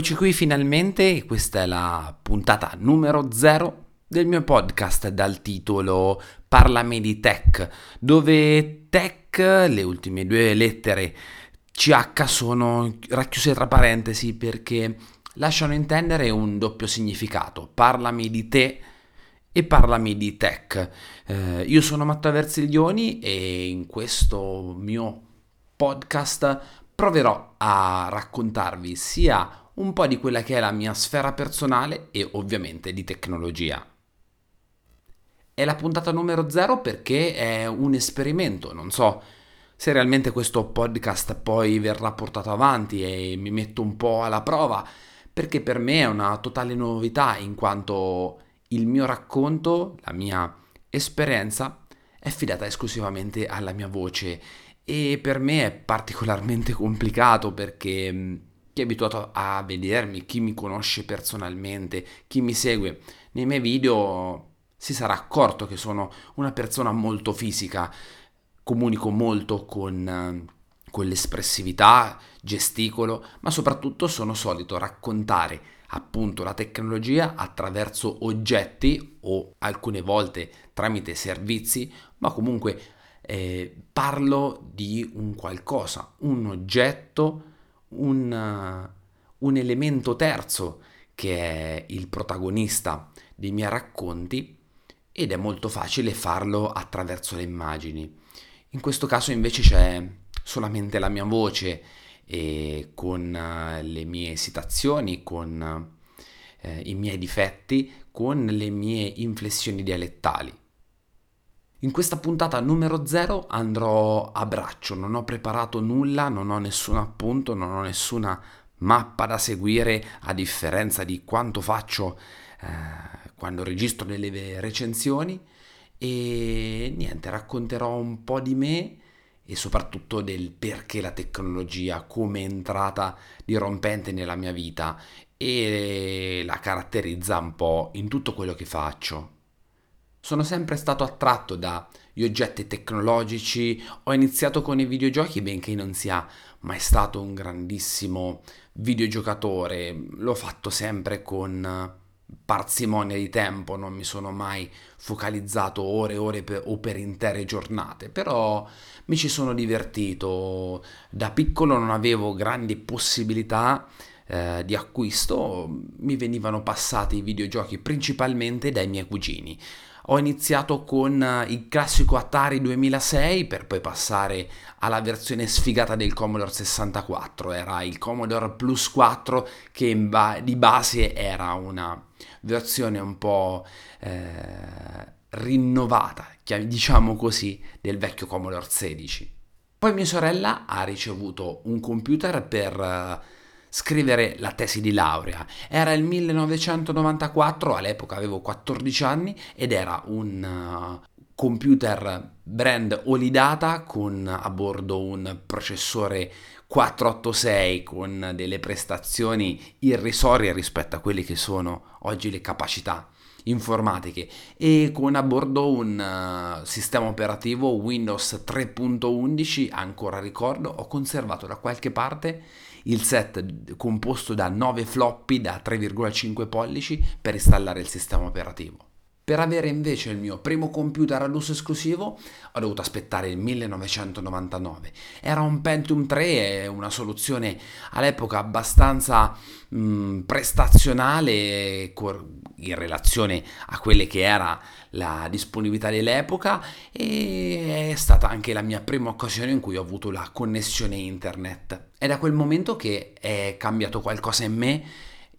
eccoci qui finalmente, questa è la puntata numero 0 del mio podcast dal titolo Parlami di Tech, dove tech, le ultime due lettere CH sono racchiuse tra parentesi perché lasciano intendere un doppio significato, parlami di te e parlami di tech. Eh, io sono Matteo Verziglioni e in questo mio podcast proverò a raccontarvi sia un po' di quella che è la mia sfera personale e ovviamente di tecnologia. È la puntata numero 0 perché è un esperimento, non so se realmente questo podcast poi verrà portato avanti e mi metto un po' alla prova, perché per me è una totale novità in quanto il mio racconto, la mia esperienza è affidata esclusivamente alla mia voce e per me è particolarmente complicato perché chi è abituato a vedermi, chi mi conosce personalmente, chi mi segue nei miei video si sarà accorto che sono una persona molto fisica, comunico molto con, con l'espressività, gesticolo, ma soprattutto sono solito raccontare appunto la tecnologia attraverso oggetti o alcune volte tramite servizi, ma comunque eh, parlo di un qualcosa, un oggetto, un, un elemento terzo che è il protagonista dei miei racconti ed è molto facile farlo attraverso le immagini. In questo caso invece c'è solamente la mia voce e con eh, le mie esitazioni, con eh, i miei difetti, con le mie inflessioni dialettali. In questa puntata numero 0 andrò a braccio, non ho preparato nulla, non ho nessun appunto, non ho nessuna mappa da seguire a differenza di quanto faccio eh, quando registro delle recensioni e niente, racconterò un po' di me e soprattutto del perché la tecnologia, come è entrata dirompente nella mia vita e la caratterizza un po' in tutto quello che faccio. Sono sempre stato attratto dagli oggetti tecnologici, ho iniziato con i videogiochi benché non sia mai stato un grandissimo videogiocatore, l'ho fatto sempre con parsimonia di tempo, non mi sono mai focalizzato ore e ore per, o per intere giornate, però mi ci sono divertito. Da piccolo non avevo grandi possibilità eh, di acquisto, mi venivano passati i videogiochi principalmente dai miei cugini. Ho iniziato con eh, il classico Atari 2006 per poi passare alla versione sfigata del Commodore 64. Era il Commodore Plus 4 che ba- di base era una versione un po' eh, rinnovata, diciamo così, del vecchio Commodore 16. Poi mia sorella ha ricevuto un computer per eh, scrivere la tesi di laurea. Era il 1994, all'epoca avevo 14 anni ed era un uh, computer brand Olidata con a bordo un processore 486 con delle prestazioni irrisorie rispetto a quelle che sono oggi le capacità informatiche e con a bordo un uh, sistema operativo Windows 3.11 ancora ricordo ho conservato da qualche parte il set composto da 9 floppy da 3,5 pollici per installare il sistema operativo. Per avere invece il mio primo computer all'uso esclusivo ho dovuto aspettare il 1999. Era un Pentium 3 una soluzione all'epoca abbastanza mh, mm, prestazionale in relazione a quelle che era la disponibilità dell'epoca e è stata anche la mia prima occasione in cui ho avuto la connessione internet. È da quel momento che è cambiato qualcosa in me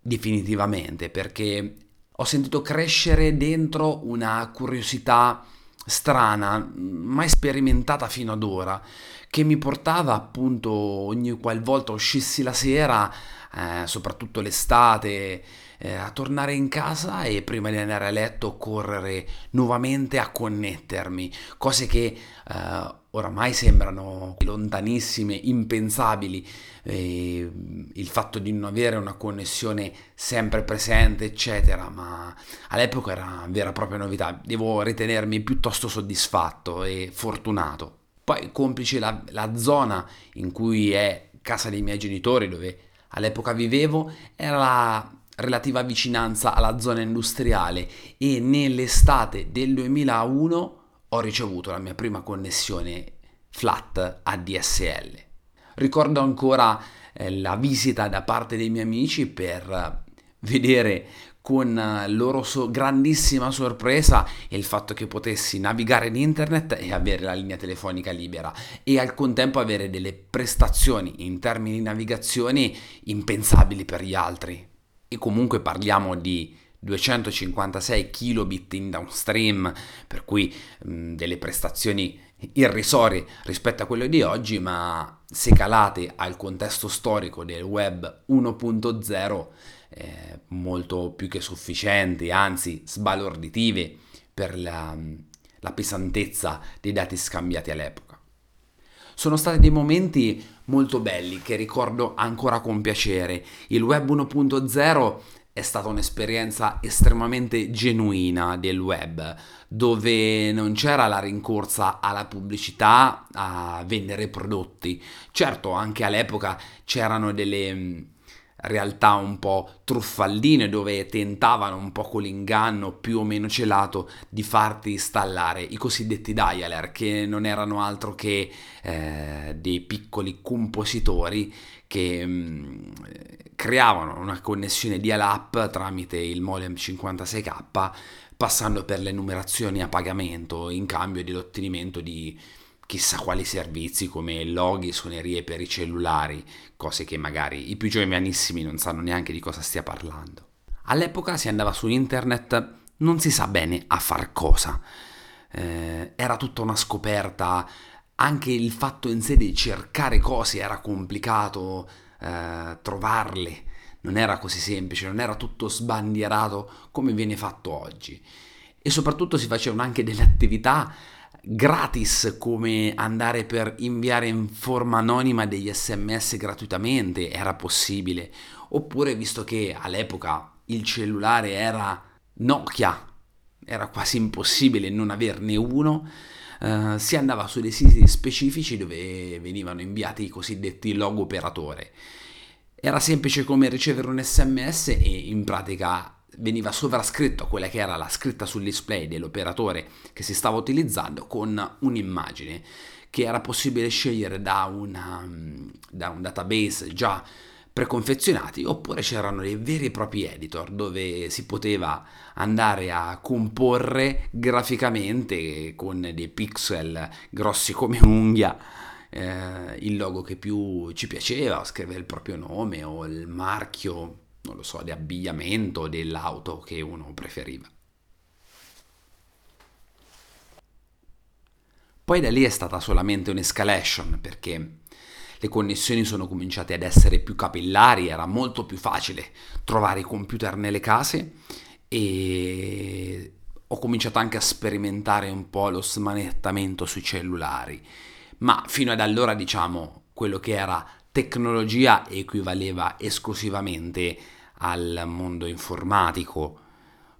definitivamente perché ho sentito crescere dentro una curiosità strana, mai sperimentata fino ad ora, che mi portava appunto ogni qualvolta uscissi la sera, eh, soprattutto l'estate, eh, a tornare in casa e prima di andare a letto correre nuovamente a connettermi, cose che eh, oramai sembrano lontanissime, impensabili, eh, il fatto di non avere una connessione sempre presente, eccetera, ma all'epoca era vera e propria novità, devo ritenermi piuttosto soddisfatto e fortunato. Poi complice la, la zona in cui è casa dei miei genitori, dove all'epoca vivevo era la relativa vicinanza alla zona industriale e nell'estate del 2001 ho ricevuto la mia prima connessione flat ADSL. Ricordo ancora eh, la visita da parte dei miei amici per vedere con loro so- grandissima sorpresa il fatto che potessi navigare in internet e avere la linea telefonica libera e al contempo avere delle prestazioni in termini di navigazione impensabili per gli altri. E comunque parliamo di 256 kilobit in downstream, per cui mh, delle prestazioni irrisorie rispetto a quelle di oggi, ma se calate al contesto storico del web 1.0 eh, molto più che sufficienti, anzi sbalorditive per la, la pesantezza dei dati scambiati all'epoca. Sono stati dei momenti molto belli che ricordo ancora con piacere. Il web 1.0 è stata un'esperienza estremamente genuina del web, dove non c'era la rincorsa alla pubblicità, a vendere prodotti. Certo, anche all'epoca c'erano delle realtà un po' truffaldine dove tentavano un po' con l'inganno più o meno celato di farti installare i cosiddetti dialer che non erano altro che eh, dei piccoli compositori che mh, mm, creavano una connessione dial-up tramite il modem 56k passando per le numerazioni a pagamento in cambio dell'ottenimento di chissà quali servizi come loghi, suonerie per i cellulari, cose che magari i più giovanissimi non sanno neanche di cosa stia parlando. All'epoca si andava su internet, non si sa bene a far cosa. Eh, era tutta una scoperta, anche il fatto in sé di cercare cose era complicato, eh, trovarle non era così semplice, non era tutto sbandierato come viene fatto oggi. E soprattutto si facevano anche delle attività gratis come andare per inviare in forma anonima degli sms gratuitamente era possibile oppure visto che all'epoca il cellulare era Nokia era quasi impossibile non averne uno Uh, si andava su dei siti specifici dove venivano inviati i cosiddetti log operatore. Era semplice come ricevere un sms e in pratica veniva sovrascritto quella che era la scritta sul display dell'operatore che si stava utilizzando con un'immagine che era possibile scegliere da, una, da un database già preconfezionati oppure c'erano dei veri e propri editor dove si poteva andare a comporre graficamente con dei pixel grossi come un'unghia eh, il logo che più ci piaceva, scrivere il proprio nome o il marchio non lo so, di abbigliamento dell'auto che uno preferiva. Poi da lì è stata solamente un'escalation perché le connessioni sono cominciate ad essere più capillari, era molto più facile trovare i computer nelle case e ho cominciato anche a sperimentare un po' lo smanettamento sui cellulari, ma fino ad allora diciamo quello che era tecnologia equivaleva esclusivamente al mondo informatico.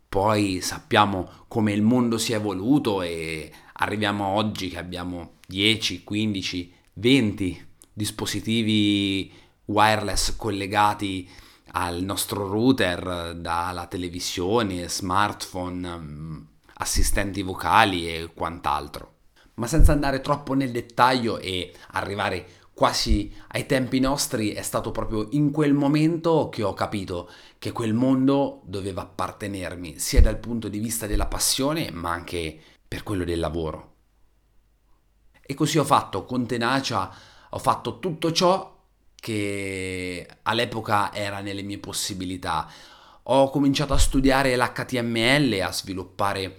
Poi sappiamo come il mondo si è evoluto e arriviamo oggi che abbiamo 10, 15, 20 dispositivi wireless collegati al nostro router dalla televisione, smartphone, mm, assistenti vocali e quant'altro. Ma senza andare troppo nel dettaglio e arrivare quasi ai tempi nostri è stato proprio in quel momento che ho capito che quel mondo doveva appartenermi, sia dal punto di vista della passione, ma anche per quello del lavoro. E così ho fatto con tenacia, ho fatto tutto ciò che all'epoca era nelle mie possibilità. Ho cominciato a studiare l'HTML, a sviluppare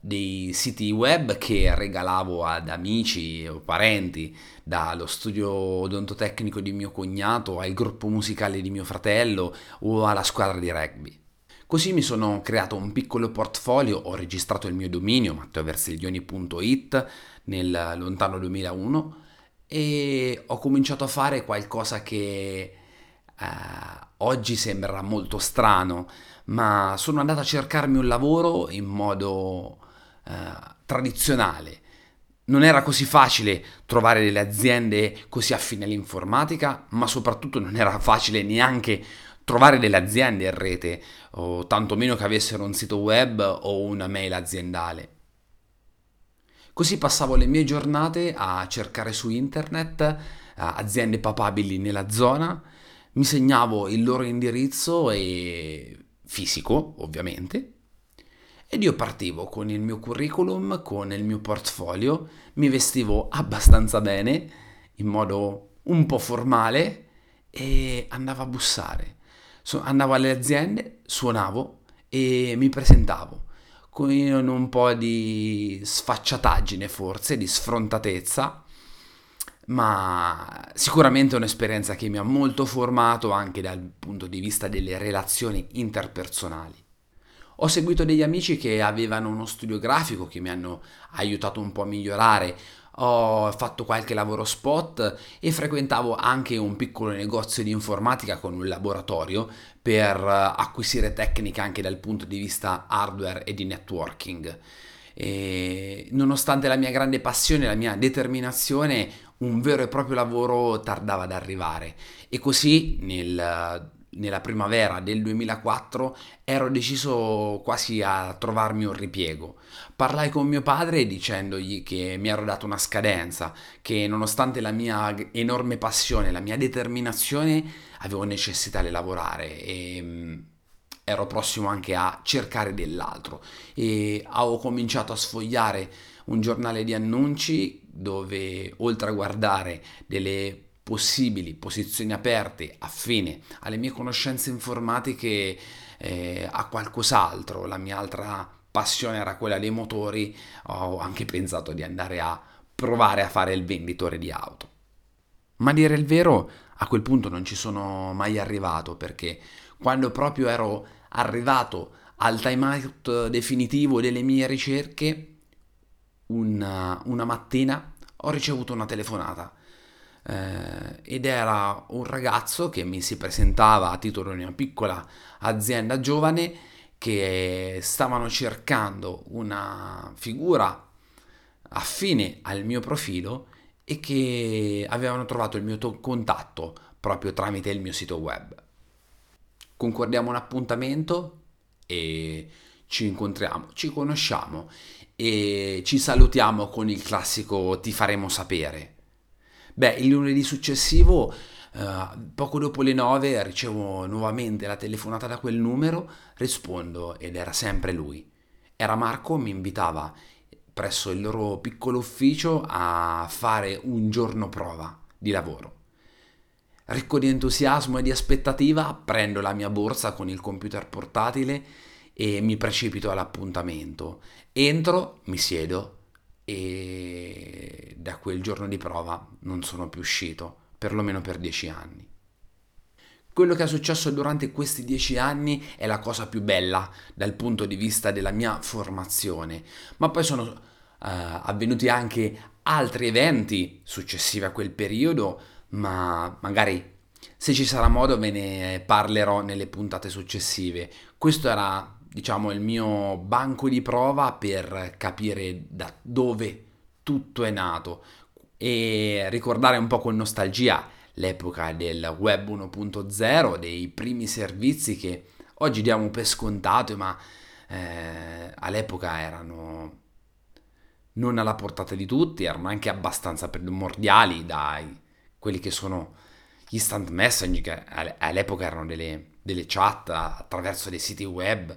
dei siti web che regalavo ad amici o parenti, dallo studio odontotecnico di mio cognato al gruppo musicale di mio fratello o alla squadra di rugby. Così mi sono creato un piccolo portfolio, ho registrato il mio dominio matteoversiglioni.it nel lontano 2001 e ho cominciato a fare qualcosa che eh, oggi sembra molto strano, ma sono andato a cercarmi un lavoro in modo eh, tradizionale, non era così facile trovare delle aziende così affine all'informatica, ma soprattutto non era facile neanche trovare delle aziende in rete, o tantomeno che avessero un sito web o una mail aziendale. Così passavo le mie giornate a cercare su internet eh, aziende papabili nella zona, mi segnavo il loro indirizzo e fisico, ovviamente, ed io partivo con il mio curriculum, con il mio portfolio, mi vestivo abbastanza bene, in modo un po' formale, e andavo a bussare. Andavo alle aziende, suonavo e mi presentavo con un po' di sfacciataggine forse, di sfrontatezza, ma sicuramente è un'esperienza che mi ha molto formato anche dal punto di vista delle relazioni interpersonali. Ho seguito degli amici che avevano uno studio grafico che mi hanno aiutato un po' a migliorare. Ho fatto qualche lavoro spot e frequentavo anche un piccolo negozio di informatica con un laboratorio per eh, acquisire tecniche anche dal punto di vista hardware e di networking. E nonostante la mia grande passione, la mia determinazione, un vero e proprio lavoro tardava ad arrivare. E così nel nella primavera del 2004 ero deciso quasi a trovarmi un ripiego. Parlai con mio padre dicendogli che mi ero dato una scadenza, che nonostante la mia enorme passione, la mia determinazione, avevo necessità di lavorare e mm, ero prossimo anche a cercare dell'altro e ho cominciato a sfogliare un giornale di annunci dove oltre a guardare delle possibili posizioni aperte affine alle mie conoscenze informatiche eh, a qualcos'altro. La mia altra passione era quella dei motori, ho anche pensato di andare a provare a fare il venditore di auto. Ma a dire il vero, a quel punto non ci sono mai arrivato perché quando proprio ero arrivato al time out definitivo delle mie ricerche, una, una mattina ho ricevuto una telefonata eh, ed era un ragazzo che mi si presentava a titolo di una piccola azienda giovane che stavano cercando una figura affine al mio profilo e che avevano trovato il mio to- contatto proprio tramite il mio sito web. Concordiamo un appuntamento e ci incontriamo, ci conosciamo e ci salutiamo con il classico ti faremo sapere. Beh, il lunedì successivo, eh, poco dopo le 9, ricevo nuovamente la telefonata da quel numero, rispondo ed era sempre lui. Era Marco, mi invitava presso il loro piccolo ufficio a fare un giorno prova di lavoro. Ricco di entusiasmo e di aspettativa, prendo la mia borsa con il computer portatile e mi precipito all'appuntamento. Entro, mi siedo e da quel giorno di prova non sono più uscito, perlomeno per dieci anni. Quello che è successo durante questi dieci anni è la cosa più bella dal punto di vista della mia formazione, ma poi sono uh, avvenuti anche altri eventi successivi a quel periodo, ma magari se ci sarà modo ve ne parlerò nelle puntate successive. Questo era diciamo, il mio banco di prova per capire da dove tutto è nato e ricordare un po' con nostalgia l'epoca del web 1.0, dei primi servizi che oggi diamo per scontato, ma eh, all'epoca erano non alla portata di tutti, erano anche abbastanza primordiali dai quelli che sono gli instant messaging, che all'epoca erano delle, delle chat attraverso dei siti web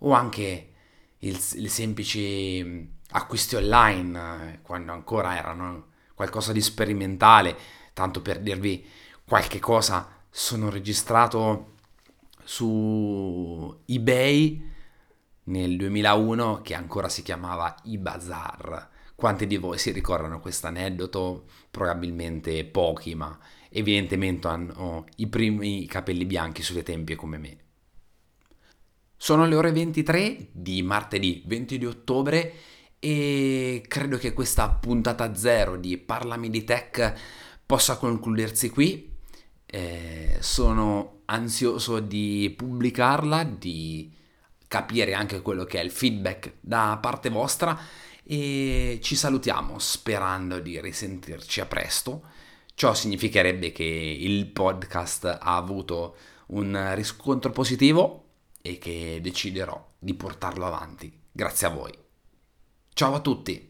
o anche il, le semplici acquisti online, eh, quando ancora erano qualcosa di sperimentale, tanto per dirvi qualche cosa, sono registrato su eBay nel 2001 che ancora si chiamava eBazaar. Quanti di voi si ricordano questo aneddoto? Probabilmente pochi, ma evidentemente hanno i primi capelli bianchi sulle tempie come me. Sono le ore 23 di martedì 20 di ottobre e credo che questa puntata zero di Parlami di Tech possa concludersi qui. Eh, sono ansioso di pubblicarla, di capire anche quello che è il feedback da parte vostra e ci salutiamo sperando di risentirci a presto. Ciò significherebbe che il podcast ha avuto un riscontro positivo e che deciderò di portarlo avanti grazie a voi. Ciao a tutti!